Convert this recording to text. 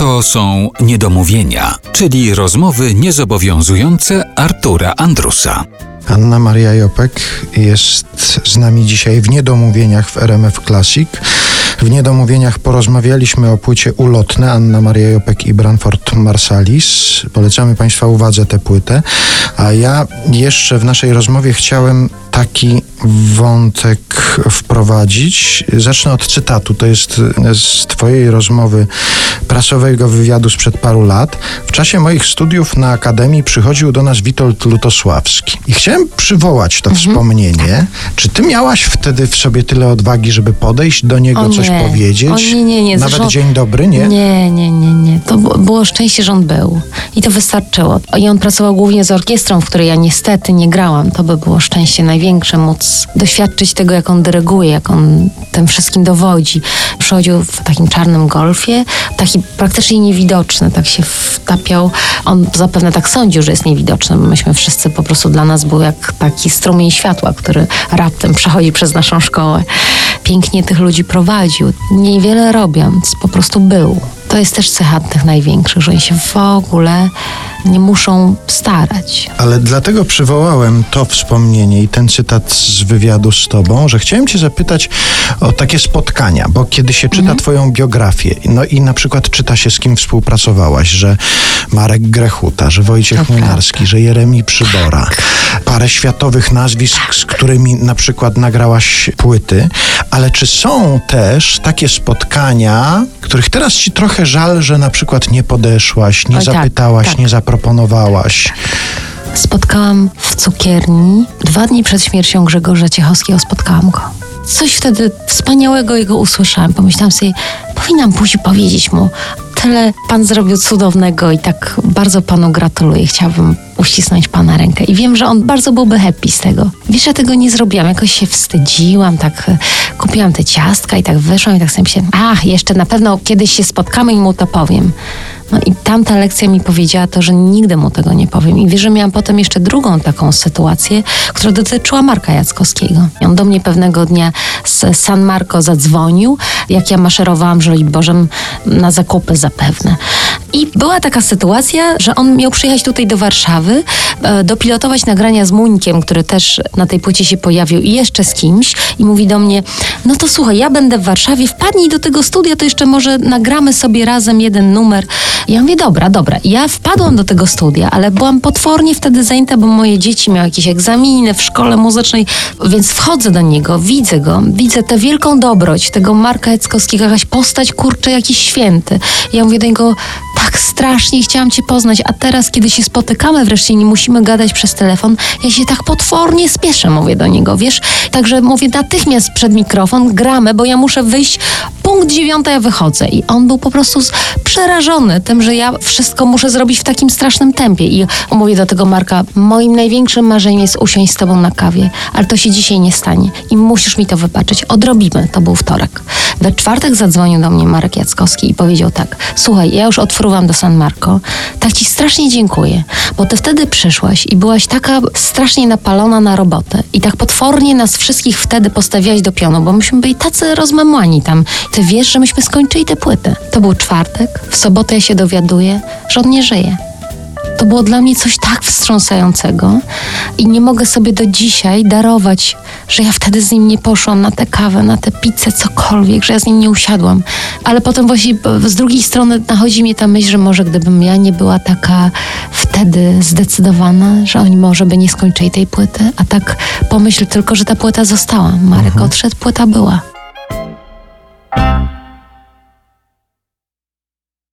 To są niedomówienia, czyli rozmowy niezobowiązujące Artura Andrusa. Anna Maria Jopek jest z nami dzisiaj w Niedomówieniach w RMF Classic. W Niedomówieniach porozmawialiśmy o płycie Ulotne Anna Maria Jopek i Branford Marsalis. Polecamy Państwa uwadze tę płytę. A ja jeszcze w naszej rozmowie chciałem taki wątek wprowadzić. Zacznę od cytatu. To jest z Twojej rozmowy prasowego wywiadu sprzed paru lat. W czasie moich studiów na Akademii przychodził do nas Witold Lutosławski. I chciałem przywołać to mhm. wspomnienie. Czy Ty miałaś wtedy w sobie tyle odwagi, żeby podejść do niego, o coś nie. powiedzieć? O nie, nie, nie. Nawet Zresztą... dzień dobry, nie? Nie, nie, nie, nie. To było szczęście, że on był. I to wystarczyło. I on pracował głównie z orkiestrą, w której ja niestety nie grałam. To by było szczęście największe, móc doświadczyć tego, jak on dyryguje, jak on tym wszystkim dowodzi. Przychodził w takim czarnym golfie, taki praktycznie niewidoczny, tak się wtapiał. On zapewne tak sądził, że jest niewidoczny. Myśmy wszyscy po prostu dla nas był jak taki strumień światła, który raptem przechodzi przez naszą szkołę. Pięknie tych ludzi prowadził, niewiele robiąc, po prostu był. To jest też cecha tych największych, że oni się w ogóle nie muszą starać. Ale dlatego przywołałem to wspomnienie i ten cytat z wywiadu z tobą, że chciałem cię zapytać o takie spotkania, bo kiedy się czyta mhm. twoją biografię, no i na przykład czyta się z kim współpracowałaś, że Marek Grechuta, że Wojciech to Młynarski, prawda. że Jeremi Przybora, tak. Parę światowych nazwisk, z którymi na przykład nagrałaś płyty, ale czy są też takie spotkania, których teraz ci trochę żal, że na przykład nie podeszłaś, nie Oj, tak, zapytałaś, tak, tak. nie zaproponowałaś? Spotkałam w cukierni dwa dni przed śmiercią Grzegorza Ciechowskiego, spotkałam go. Coś wtedy wspaniałego jego usłyszałam. Pomyślałam sobie, powinnam pójść powiedzieć mu, tyle pan zrobił cudownego i tak bardzo panu gratuluję. Chciałabym uścisnąć pana rękę. I wiem, że on bardzo byłby happy z tego. Wiesz, ja tego nie zrobiłam. Jakoś się wstydziłam, tak e, kupiłam te ciastka i tak wyszłam i tak sobie myślałam, ach, jeszcze na pewno kiedyś się spotkamy i mu to powiem. No i tamta lekcja mi powiedziała to, że nigdy mu tego nie powiem. I wiesz, że miałam potem jeszcze drugą taką sytuację, która dotyczyła Marka Jackowskiego. On do mnie pewnego dnia z San Marco zadzwonił, jak ja maszerowałam, że Bożem, na zakupy zapewne. I była taka sytuacja, że on miał przyjechać tutaj do Warszawy, e, dopilotować nagrania z Muńkiem, który też na tej płycie się pojawił i jeszcze z kimś i mówi do mnie, no to słuchaj, ja będę w Warszawie, wpadnij do tego studia, to jeszcze może nagramy sobie razem jeden numer. Ja mówię, dobra, dobra. Ja wpadłam do tego studia, ale byłam potwornie wtedy zajęta, bo moje dzieci miały jakieś egzaminy w szkole muzycznej, więc wchodzę do niego, widzę go, widzę tę wielką dobroć tego Marka Eckowskiego, jakaś postać, kurczę, jakiś święty. Ja mówię do niego, tak strasznie chciałam Cię poznać, a teraz, kiedy się spotykamy wreszcie, nie musimy gadać przez telefon, ja się tak potwornie spieszę, mówię do niego, wiesz? Także mówię natychmiast przed mikrofon, gramy, bo ja muszę wyjść, punkt dziewiąta ja wychodzę. I on był po prostu przerażony tym, że ja wszystko muszę zrobić w takim strasznym tempie. I mówię do tego Marka, moim największym marzeniem jest usiąść z Tobą na kawie, ale to się dzisiaj nie stanie i musisz mi to wybaczyć. Odrobimy, to był wtorek. We czwartek zadzwonił do mnie Marek Jackowski i powiedział tak, słuchaj, ja już odfruwam do San Marco, tak Ci strasznie dziękuję, bo Ty wtedy przyszłaś i byłaś taka strasznie napalona na robotę i tak potwornie nas wszystkich wtedy postawiałaś do pionu, bo myśmy byli tacy rozmamłani tam. Ty wiesz, że myśmy skończyli tę płytę. To był czwartek, w sobotę się dowiaduję, że on nie żyje. To było dla mnie coś tak wstrząsającego i nie mogę sobie do dzisiaj darować, że ja wtedy z nim nie poszłam na tę kawę, na tę pizzę, cokolwiek, że ja z nim nie usiadłam. Ale potem właśnie z drugiej strony nachodzi mnie ta myśl, że może gdybym ja nie była taka wtedy zdecydowana, że oni może by nie skończyli tej płyty, a tak pomyśl tylko, że ta płyta została. Marek mhm. odszedł, płyta była.